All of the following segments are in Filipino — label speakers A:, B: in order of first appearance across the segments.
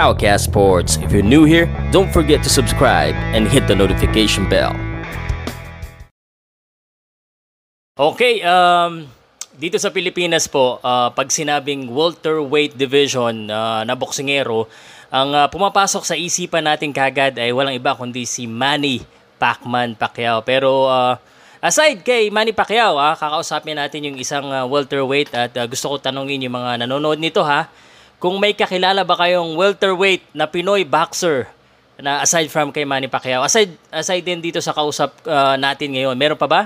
A: Powercast Sports. If you're new here, don't forget to subscribe and hit the notification bell. Okay, um, dito sa Pilipinas po, uh, pag sinabing welterweight division uh, na boksingero, ang uh, pumapasok sa isipan natin kagad ay walang iba kundi si Manny Pacman Pacquiao. Pero uh, aside kay Manny Pacquiao, ah, kakausapin natin yung isang uh, welterweight at uh, gusto ko tanongin yung mga nanonood nito ha. Kung may kakilala ba kayong welterweight na Pinoy boxer na aside from kay Manny Pacquiao, aside, aside din dito sa kausap uh, natin ngayon, meron pa ba?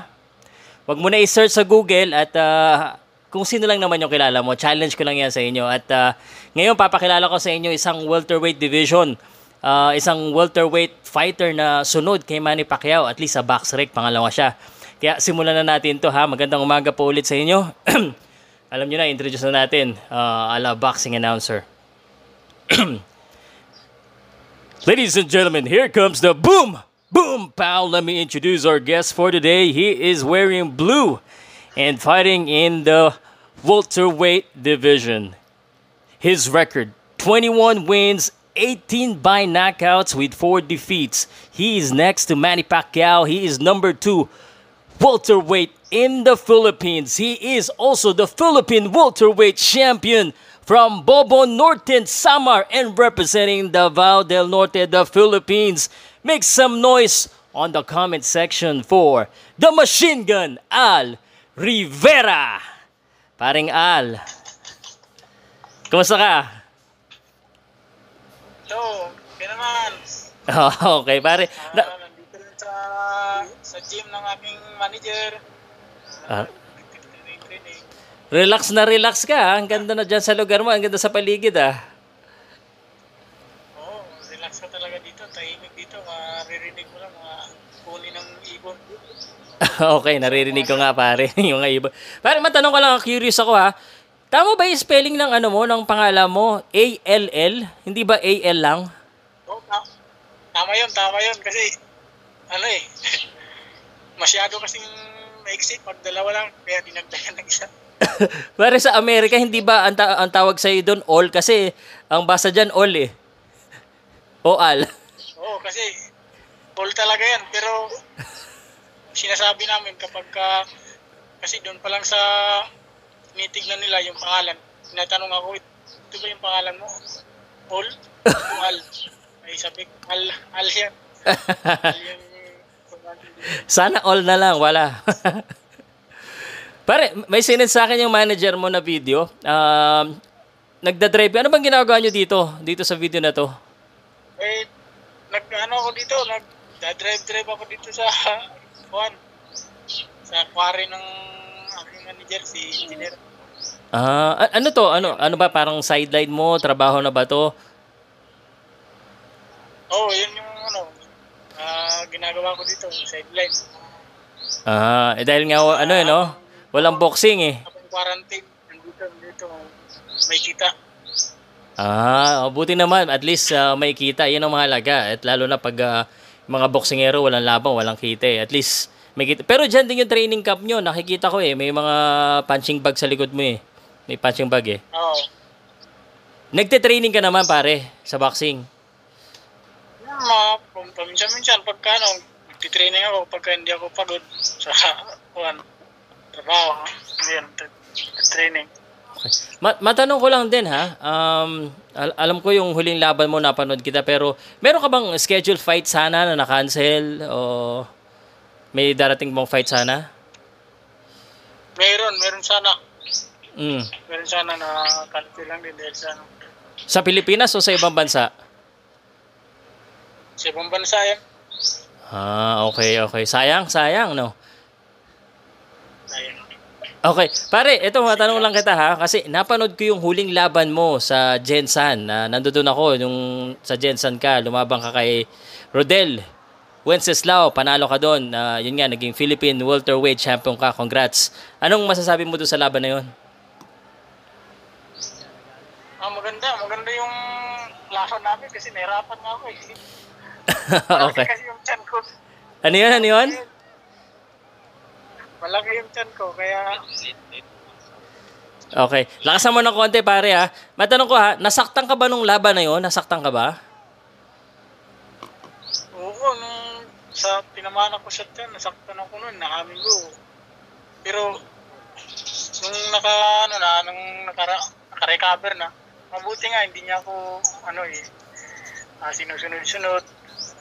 A: Huwag mo na i-search sa Google at uh, kung sino lang naman yung kilala mo, challenge ko lang yan sa inyo. At uh, ngayon papakilala ko sa inyo isang welterweight division. Uh, isang welterweight fighter na sunod kay Manny Pacquiao, at least sa box rec, pangalawa siya. Kaya simulan na natin to ha. Magandang umaga po ulit sa inyo. alam nyo na, introduce na natin uh, ala boxing announcer. Ladies and gentlemen, here comes the boom! Boom! Pow! Let me introduce our guest for today. He is wearing blue and fighting in the welterweight division. His record 21 wins, 18 by knockouts with 4 defeats. He is next to Manny Pacquiao. He is number 2 welterweight in the Philippines. He is also the Philippine welterweight champion from Bobo Norte Samar and representing Davao del Norte, the Philippines. Make some noise on the comment section for the machine gun Al Rivera. Paring Al. Kumusta ka?
B: Hello, okay naman.
A: okay, pare.
B: Na, uh, sa, sa gym ng aking manager.
A: Ah. Relax na relax ka. Ah. Ang ganda na dyan sa lugar mo. Ang ganda sa paligid ah.
B: Oo, oh, relax ka talaga dito. Tahimik dito. Maririnig mo lang mga kunin ng ibon.
A: okay, naririnig ko nga pare. yung ibon. Pare, matanong ko lang. Curious ako ha. Tama ba yung spelling ng ano mo, ng pangalan mo? A-L-L? Hindi ba A-L lang?
B: Oo, oh, tama yun, tama yun. Kasi, ano eh, masyado kasing maiksi pag dalawa lang, kaya dinagdagan ng isa.
A: Pero sa Amerika, hindi ba ang, ta- ang tawag sa'yo doon all? Kasi ang basa dyan all eh. O al.
B: Oo, kasi all talaga yan. Pero sinasabi namin kapag ka, kasi doon pa lang sa tinitignan nila yung pangalan, tinatanong ako, ito ba yung pangalan mo? All? O al? Ay sabi, al, al yan. al yung
A: sana all na lang, wala. Pare, may sinend sa akin yung manager mo na video. Um, nagda-drive. Ano bang ginagawa nyo dito? Dito sa video na to?
B: Eh, nag, ano ako dito, nagda-drive-drive ako dito sa, kuan, sa quarry ng aking manager, si engineer.
A: Ah, ano to? Ano ano ba parang sideline mo, trabaho na ba to?
B: Oh, yun ginagawa ko dito, sideline.
A: Ah, eh dahil nga uh, ano eh no, walang boxing eh.
B: Kapag quarantine, nandito, nandito, may kita.
A: Ah, buti naman at least uh, may kita, 'yan ang mahalaga. At lalo na pag uh, mga boksingero walang laban, walang kita eh. At least may kita. Pero diyan din yung training camp nyo, nakikita ko eh, may mga punching bag sa likod mo eh. May punching bag eh.
B: Oo.
A: Nagte-training ka naman pare sa boxing.
B: Ma, paminsan-minsan pagka ano, nagtitraining ako pagka hindi ako pagod sa kuan trabaho. Yan, training.
A: Okay. Ma- matanong ko lang din ha. Um, al- alam ko yung huling laban mo napanood kita pero meron ka bang scheduled fight sana na na-cancel o may darating bang fight sana?
B: Meron, meron sana.
A: Mm.
B: Meron sana na cancel lang din dahil sa ano.
A: Sa Pilipinas o sa ibang bansa?
B: Sa ibang bansa yan.
A: Ah, okay, okay. Sayang, sayang, no? Okay. Pare, ito matanong lang kita ha. Kasi napanood ko yung huling laban mo sa Jensan. Na nandoon ako yung sa Jensan ka. Lumabang ka kay Rodel Wenceslao. Panalo ka doon. Uh, yun nga, naging Philippine welterweight champion ka. Congrats. Anong masasabi mo doon sa laban na yun?
B: Ah, maganda. Maganda yung laban namin kasi nahirapan nga ako eh.
A: okay.
B: kasi yung chan ko.
A: Ano yun? Ano yun?
B: Malaki yung chan ko, kaya
A: Okay. Lakasan mo ng konti, pare, ha? Matanong ko, ha? Nasaktan ka ba nung laban na yon? Nasaktan ka ba?
B: Oo, nung sa tinamaan ako sa tiyan, nasaktan ako noon, naamin ko. Pero, nung naka, ano na, nung nakara, naka-recover na, mabuti nga, hindi niya ako, ano eh, ah, sinusunod-sunod.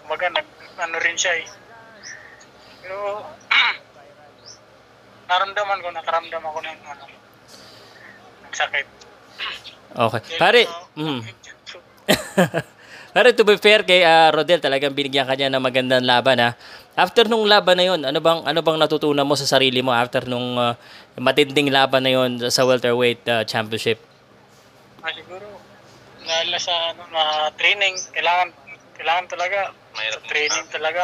B: Kumbaga, nag, ano rin siya eh. Pero, naramdaman ko, nakaramdam ako ng, ano, ng sakit.
A: Okay. Pare, mm. Pare, to be fair kay ah, Rodel, talagang binigyan ka niya ng magandang laban, ha? After nung laban na yon, ano bang ano bang natutunan mo sa sarili mo after nung ah, matinding laban na yon sa welterweight ah, championship?
B: Ah, siguro, dahil sa ano, na training, kailangan, kailangan talaga,
C: Mahirap
B: sa training talaga.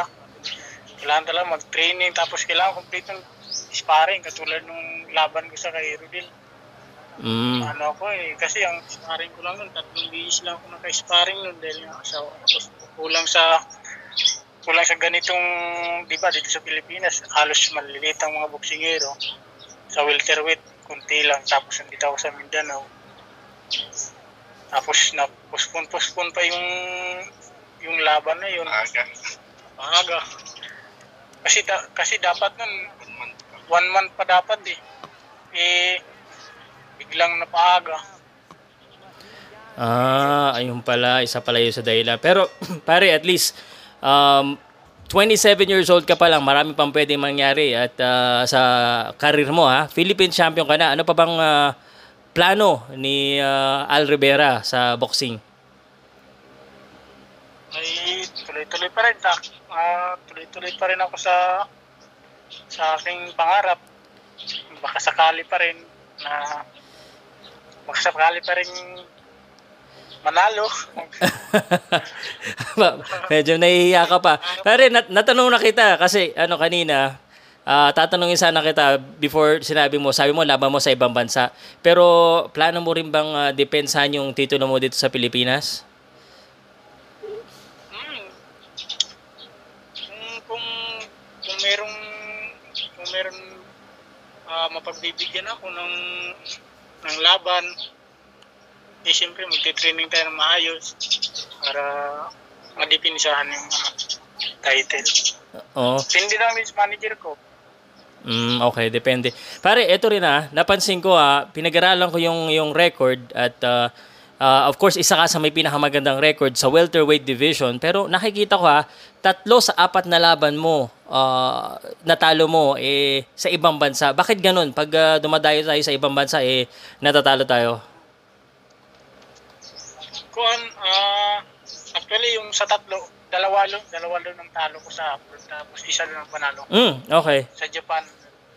B: Kailangan talaga mag-training, tapos kailangan complete ng sparring, katulad nung laban ko sa kay Rudil.
A: Mm.
B: Ano ako eh, kasi ang sparring ko lang nun, tatlong bihis lang ako naka-sparring nun dahil nga sa, tapos kulang sa kulang sa ganitong, di ba, dito sa Pilipinas, halos maliliit ang mga boksingero. Sa welterweight, kunti lang. Tapos nandito ako sa Mindanao. Tapos na postpone-postpone pa yung yung laban na yun.
C: Aga.
B: Maaga. Kasi da, kasi dapat nun one month pa dapat eh. Eh biglang napaaga.
A: Ah, ayun pala, isa pala yun sa dahilan. Pero pare, at least um 27 years old ka pa lang, marami pang pwedeng mangyari at ah, sa karir mo ha. Philippine champion ka na. Ano pa bang ah, plano ni ah, Al Rivera sa boxing?
B: Ay tuloy-tuloy pa rin. Ta, ah, tuloy-tuloy pa rin ako sa sa aking pangarap. Baka sakali pa rin na baka sakali pa rin manalo.
A: Medyo nahihiya ka pa. Pare, nat- natanong na kita kasi ano kanina, ah, tatanungin sana kita before sinabi mo, sabi mo laban mo sa ibang bansa. Pero plano mo rin bang ah, depensahan yung titulo mo dito sa Pilipinas?
B: Hmm. Kung, kung, kung merong, kung meron mapagbibigyan ako ng, ng laban, eh siyempre magte-training tayo ng maayos para madipinisahan yung ano, title.
A: Oo.
B: Hindi lang yung manager ko.
A: Mm, okay, depende. Pare, eto rin ah, napansin ko ah, pinag-aralan ko yung yung record at ah, ah, of course isa ka sa may pinakamagandang record sa welterweight division pero nakikita ko ah, tatlo sa apat na laban mo ah, natalo mo eh sa ibang bansa. Bakit ganun? Pag ah, dumadayo tayo sa ibang bansa eh natatalo tayo.
B: Kuan, ah, actually yung sa tatlo, dalawa lang, dalawa lang ng talo ko sa Apple, tapos isa lang ang panalo
A: Mm, okay.
B: sa Japan.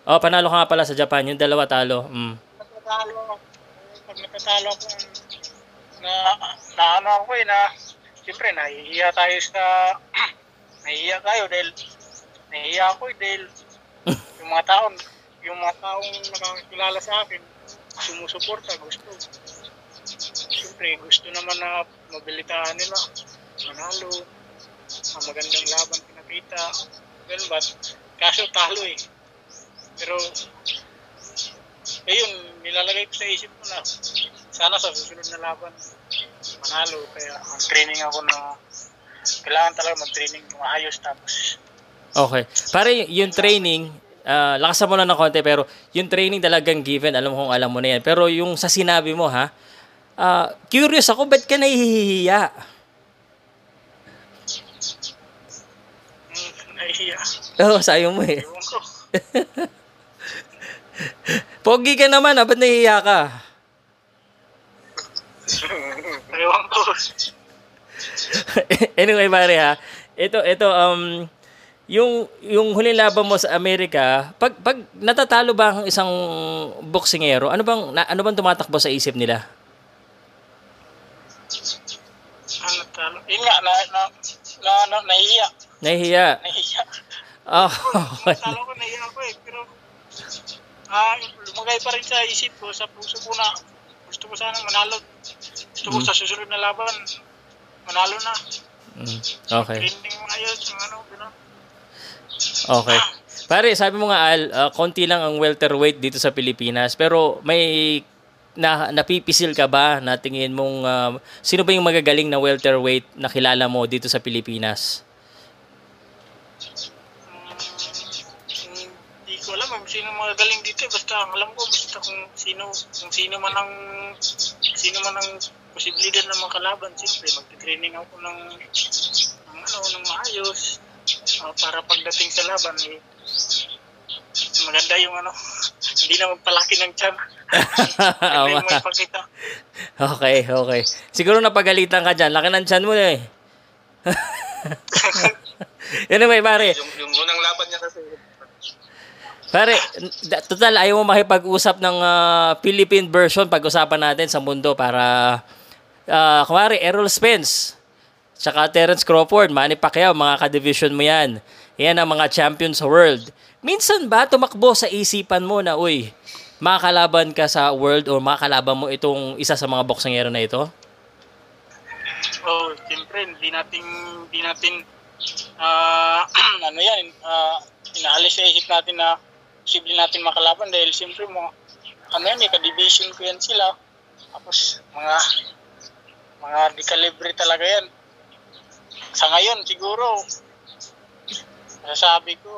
A: Oh, panalo ka nga pala sa Japan, yung dalawa talo. Mm.
B: Ako, pag natatalo ako, na, na ano ako eh, na, siyempre, nahihiya tayo sa, nahihiya tayo dahil, nahihiya ako eh, dahil, yung mga taon, yung mga taong nakakilala sa akin, sumusuporta, gusto. Siyempre, gusto naman na mobilitahan nila, manalo, ang magandang laban pinakita. Well, but, kaso talo eh. Pero, ayun, nilalagay ko sa isip ko na sana sa susunod na laban manalo. Kaya ang training ako na kailangan talaga mag-training ng maayos tapos
A: Okay. Pare, y- yung training, ah, lakasan mo lang ng konti, pero yung training talagang given, alam mo kung alam mo na yan. Pero yung sa sinabi mo, ha, ah, curious ako, ba't ka nahihiya?
B: mm, nahihiya.
A: Oo, oh, sayo mo eh. Pogi ka naman, ha, ba't nahihiya ka?
B: Ewan ko.
A: anyway, pare ha, ito, ito, um, yung, yung huling laban mo sa Amerika, pag, pag natatalo ba ang isang boksingero, ano bang, na, ano bang tumatakbo sa isip nila?
B: Ano talo? Yun nga, na, na, na, na, nahihiya.
A: Nahihiya.
B: Nahihiya.
A: Oh.
B: Talo ko, nahihiya ako eh. Pero, ah, lumagay pa rin sa isip ko, sa puso ko na gusto ko sanang manalo. Gusto ko
A: Mm.
B: sa susunod na laban, manalo na.
A: Mm, Okay.
B: Training mo ayos, yung ano, gano'n.
A: Okay. Pare, sabi mo nga Al, ah, konti lang ang welterweight dito sa Pilipinas, pero may na napipisil ka ba na tingin mong uh, sino ba yung magagaling na welterweight na kilala mo dito sa Pilipinas?
B: Hindi ko alam magagaling dito. Basta ang alam ko, basta kung sino, kung sino man ang, sino man ang posibilidad na makalaban. Siyempre, magti-training ako ng, ng, ano, ng maayos uh, para pagdating sa laban, eh, maganda yung ano, hindi na magpalaki ng tiyan.
A: Oo
B: yung
A: nga.
B: may pakita.
A: Okay, okay. Siguro napagalitan ka dyan. Laki ng tiyan mo na eh. anyway, pare.
C: Yung, yung unang laban niya kasi.
A: Pare, total ayaw mo makipag-usap ng ah, Philippine version pag-usapan natin sa mundo para uh, kumari Errol Spence tsaka Terence Crawford, Manny Pacquiao, mga ka-division mo yan. Yan ang mga champions sa world. Minsan ba tumakbo sa isipan mo na, uy, makakalaban ka sa world or makakalaban mo itong isa sa mga boksingero na ito?
B: Oh, siyempre, hindi natin, hindi natin, ah, ano yan, uh, inaalis sa isip natin na posible natin makalaban dahil siyempre mga, ano yan, eh, ka-division ko yan sila. Tapos, mga, mga di-calibre talaga yan. Sa ngayon, siguro, masasabi ko,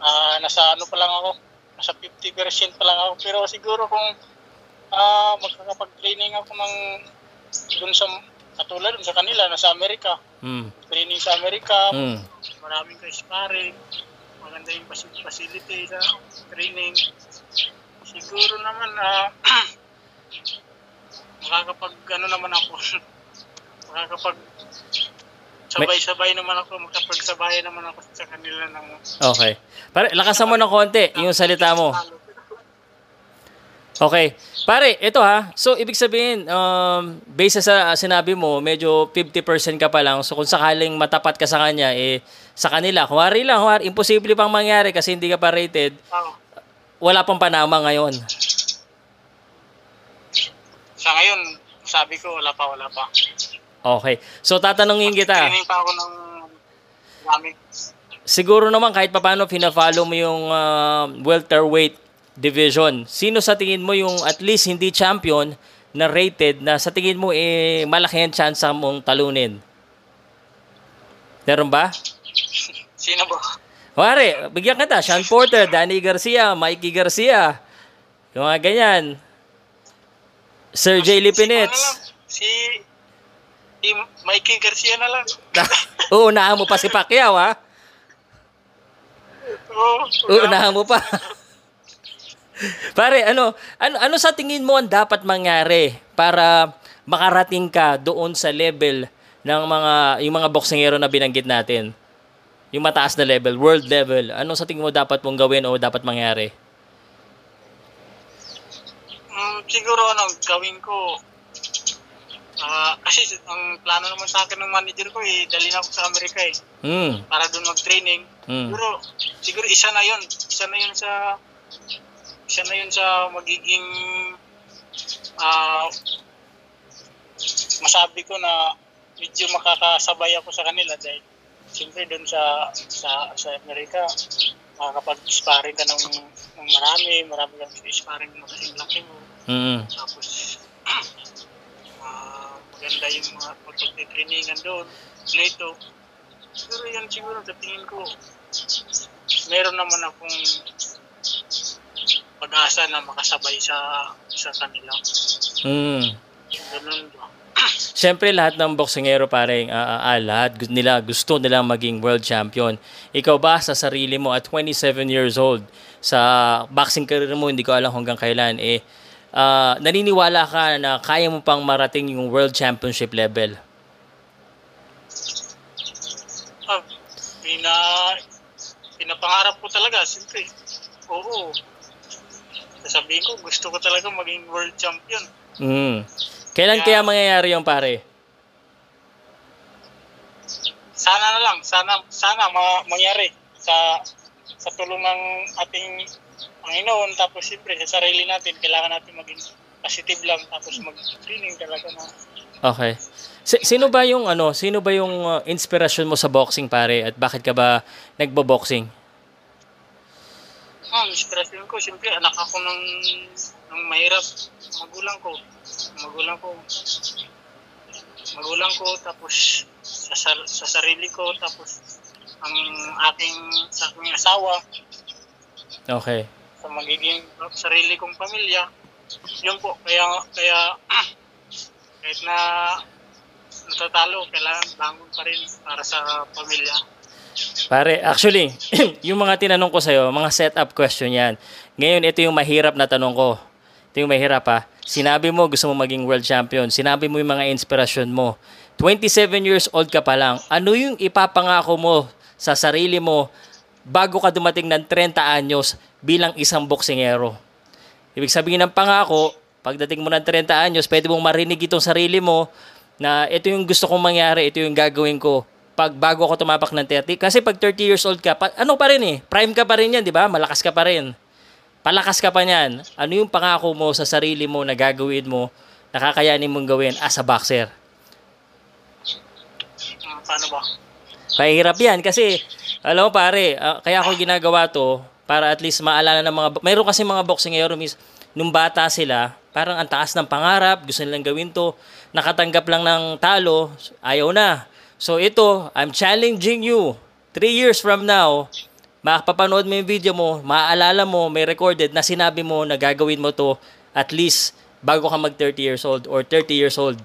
B: ah, nasa ano pa lang ako, nasa 50% pa lang ako. Pero siguro kung ah magkakapag-training ako ng dun sa katulad dun sa kanila nasa Amerika
A: Hmm.
B: training sa Amerika
A: Hmm.
B: maraming ka sparring maganda yung faci- facility sa training siguro naman na makakapag ano naman ako makakapag sabay-sabay naman ako makapag-sabay naman ako sa kanila ng
A: Okay. Pare, lakasan mo ng konti yung salita mo. Okay. Pare, ito ha. So, ibig sabihin, um, based sa sinabi mo, medyo 50% ka pa lang. So, kung sakaling matapat ka sa kanya, eh, sa kanila, kuwari lang, kuwari, imposible pang mangyari kasi hindi ka pa rated. Wala pang panama ngayon.
B: sa ngayon sabi ko wala pa wala pa
A: Okay. So, tatanungin kita.
B: training pa ako ng marami
A: Siguro naman kahit paano pina-follow mo yung uh, welterweight division. Sino sa tingin mo yung at least hindi champion na rated na sa tingin mo eh malaki ang chance mong talunin? Meron ba?
B: sino ba
A: Pare, bigyan kita. Sean Porter, Danny Garcia, Mikey Garcia. Yung mga ganyan. Sir J. Lipinets.
B: si si Mikey Garcia na lang
A: Uunahan mo pa si Pacquiao, ha?
B: Oo,
A: Uunahan mo pa. Pare, ano, ano, ano sa tingin mo ang dapat mangyari para makarating ka doon sa level ng mga, yung mga boksingero na binanggit natin? Yung mataas na level, world level. Ano sa tingin mo dapat mong gawin o dapat mangyari?
B: Mm, siguro ano, gawin ko, ah kasi ang plano naman sa akin ng manager ko eh, dalhin ako sa Amerika eh,
A: Hmm.
B: para doon mag-training.
A: Hmm.
B: Siguro, siguro isa na yun, isa na yun sa, isa na yun sa magiging, ah masabi ko na medyo makakasabay ako sa kanila dahil siyempre doon sa sa sa Amerika makakapag-sparring ka ng, ng marami, marami kang sparring mo kasing laki mo.
A: Mm.
B: Tapos, ah maganda yung mga pagtitrainingan doon. Nito, siguro yan siguro sa tingin ko, meron naman akong pag-asa na makasabay sa sa kanila.
A: Mm.
B: Ganun ba?
A: Siyempre lahat ng boksingero pareng ah, ah, ah, lahat nila gusto nila maging world champion. Ikaw ba sa sarili mo at 27 years old sa boxing career mo hindi ko alam hanggang kailan eh ah, naniniwala ka na kaya mo pang marating yung world championship level.
B: Ah, pina, pinapangarap ko talaga, siyempre. Oo. Sasabihin ko, gusto ko talaga maging world champion.
A: Mm. Kailan kaya mangyayari yung pare?
B: Sana na lang, sana, sana ma- mangyari sa sa tulong ng ating Panginoon. Tapos siyempre, sa sarili natin, kailangan natin maging positive lang. Tapos mag-training talaga na.
A: Okay. Si- sino ba yung ano, sino ba yung uh, inspirasyon mo sa boxing pare at bakit ka ba nagbo-boxing?
B: Ah, inspirasyon ko, siyempre anak ako ng, ng mahirap. Magulang ko. Magulang ko. Magulang ko, tapos sa, sar- sa sarili ko, tapos ang aking sa aking asawa,
A: Okay.
B: sa magiging sarili kong pamilya. Yun po, kaya, kaya kahit na natatalo, kailangan bangon pa rin para sa pamilya.
A: Pare, actually, yung mga tinanong ko sa'yo, mga setup question yan. Ngayon, ito yung mahirap na tanong ko. Ito yung mahirap ha. Sinabi mo gusto mo maging world champion. Sinabi mo yung mga inspirasyon mo. 27 years old ka pa lang. Ano yung ipapangako mo sa sarili mo bago ka dumating ng 30 anyos bilang isang boksingero? Ibig sabihin ng pangako, pagdating mo ng 30 anyos, pwede mong marinig itong sarili mo na ito yung gusto kong mangyari, ito yung gagawin ko pag bago ako tumapak ng 30. Kasi pag 30 years old ka, pa, ano pa rin eh, prime ka pa rin yan, di ba? Malakas ka pa rin. Palakas ka pa niyan. Ano yung pangako mo sa sarili mo na gagawin mo, nakakayanin mong gawin as a boxer?
B: Ah, paano ba?
A: Pahirap yan kasi, alam mo pare, ah, kaya ako ginagawa to para at least maalala ng mga, mayroon kasi mga boxingero mis, nung bata sila, parang ang taas ng pangarap, gusto nilang gawin to, nakatanggap lang ng talo, ayaw na. So ito, I'm challenging you. Three years from now, makapapanood mo yung video mo, maaalala mo, may recorded na sinabi mo na gagawin mo to at least bago ka mag 30 years old or 30 years old.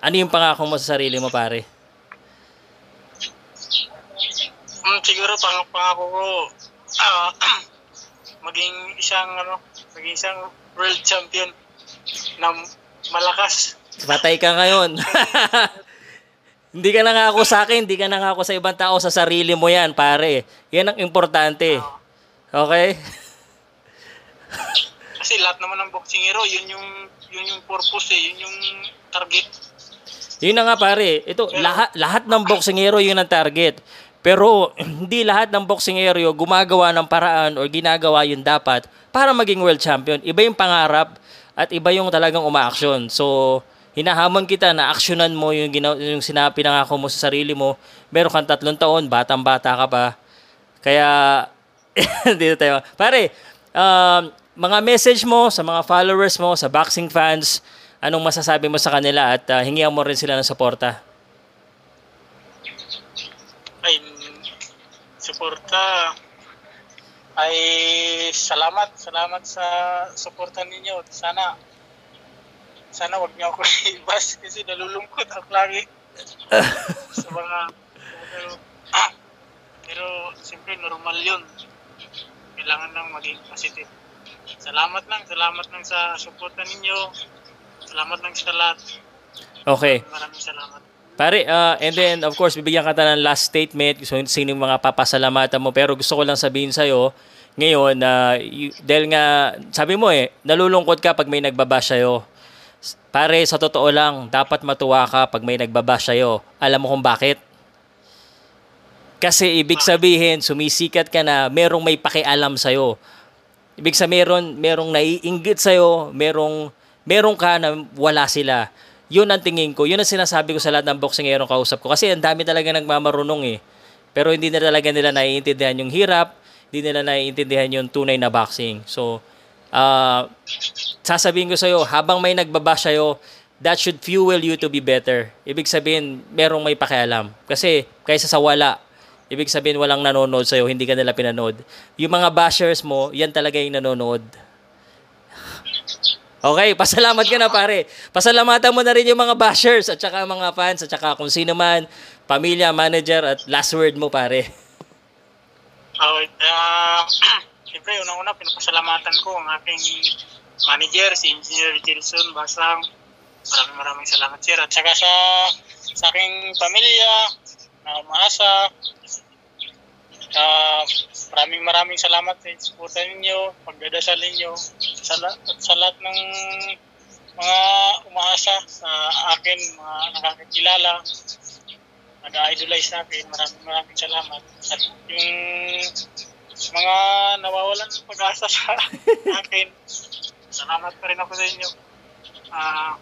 A: Ano yung pangako mo sa sarili mo, pare?
B: Hmm, siguro pang pangako ko ah, maging isang ano, maging isang world champion na malakas.
A: Patay ka ngayon. hindi ka nangako sa akin, hindi ka nangako sa ibang tao, sa sarili mo yan, pare. Yan ang importante. Okay?
B: Kasi lahat naman ng boxingero, yun yung yun yung purpose eh, yun yung target.
A: Yun na nga pare. Ito, lahat, lahat ng boksingero yun ang target. Pero hindi lahat ng boksingero gumagawa ng paraan or ginagawa yun dapat para maging world champion. Iba yung pangarap at iba yung talagang umaaksyon. So, hinahamon kita na aksyonan mo yung, gina- yung sinabi pinangako mo sa sarili mo. Meron kang tatlong taon, batang-bata ka pa. Kaya, dito tayo. Pare, um, mga message mo sa mga followers mo, sa boxing fans, anong masasabi mo sa kanila at uh, hingihan mo rin sila ng suporta?
B: Ay, suporta. Ay, salamat, salamat sa suporta ninyo. Sana, sana wag niyo ako ibas kasi nalulungkot ako lagi sa mga, pero, pero siyempre normal yun. Kailangan lang maging positive. Salamat lang, salamat lang sa suporta ninyo. Salamat lang sa lahat.
A: Okay.
B: Maraming salamat.
A: Pare, uh, and then of course, bibigyan ka ta ng last statement. So, sino yung mga papasalamatan mo. Pero gusto ko lang sabihin sa'yo, ngayon, uh, y- dahil nga, sabi mo eh, nalulungkot ka pag may nagbabash sa'yo. Pare, sa totoo lang, dapat matuwa ka pag may nagbabash sa'yo. Alam mo kung bakit? Kasi ibig sabihin, sumisikat ka na, merong may pakialam sa'yo. Ibig sabihin, meron, merong naiinggit sa'yo, merong, merong ka na wala sila. Yun ang tingin ko. Yun ang sinasabi ko sa lahat ng boxingerong kausap ko. Kasi ang dami talaga nagmamarunong eh. Pero hindi na talaga nila naiintindihan yung hirap, hindi nila naiintindihan yung tunay na boxing. So, uh, sasabihin ko sa'yo, habang may nagbabash sa'yo, that should fuel you to be better. Ibig sabihin, merong may pakialam. Kasi, kaysa sa wala, ibig sabihin walang nanonood sa'yo, hindi ka nila pinanood. Yung mga bashers mo, yan talaga yung nanonood. Okay, pasalamat ka na pare. Pasalamatan mo na rin yung mga bashers at saka mga fans at saka kung sino man, pamilya, manager at last word mo pare.
B: Okay. Uh, Siyempre, unang-una, pinapasalamatan ko ang aking manager, si Engineer Gilson Basang. Maraming maraming salamat, sir. At saka sa, sa aking pamilya, na umaasa. Uh, maraming maraming salamat sa suporta ninyo, pagdadasal ninyo, sa, at sa lahat ng mga umaasa sa akin, mga nakakakilala, nag-idolize natin. Maraming maraming salamat. At yung mga nawawalan ng pag-asa sa akin, salamat pa rin ako sa inyo. Ah,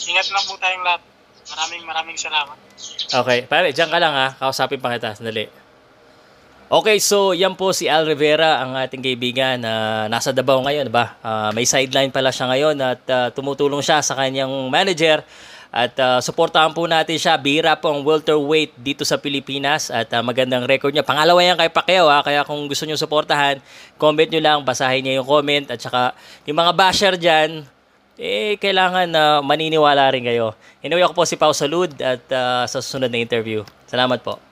B: ingat lang po tayong lahat. Maraming maraming salamat.
A: Okay, pare, diyan ka lang ha. Kausapin pa kita. Sandali. Okay, so yan po si Al Rivera, ang ating kaibigan na nasa Davao ngayon, ba? Uh, may sideline pala siya ngayon at uh, tumutulong siya sa kanyang manager at uh, suportahan po natin siya. Bira po ang welterweight dito sa Pilipinas at uh, magandang record niya. Pangalawa yan kay Pacquiao ha, kaya kung gusto niyo suportahan, comment niyo lang, basahin niyo yung comment at saka yung mga basher diyan, eh kailangan na uh, maniniwala rin kayo. Anyway, ako po si Pau Salud at uh, sa susunod na interview. Salamat po.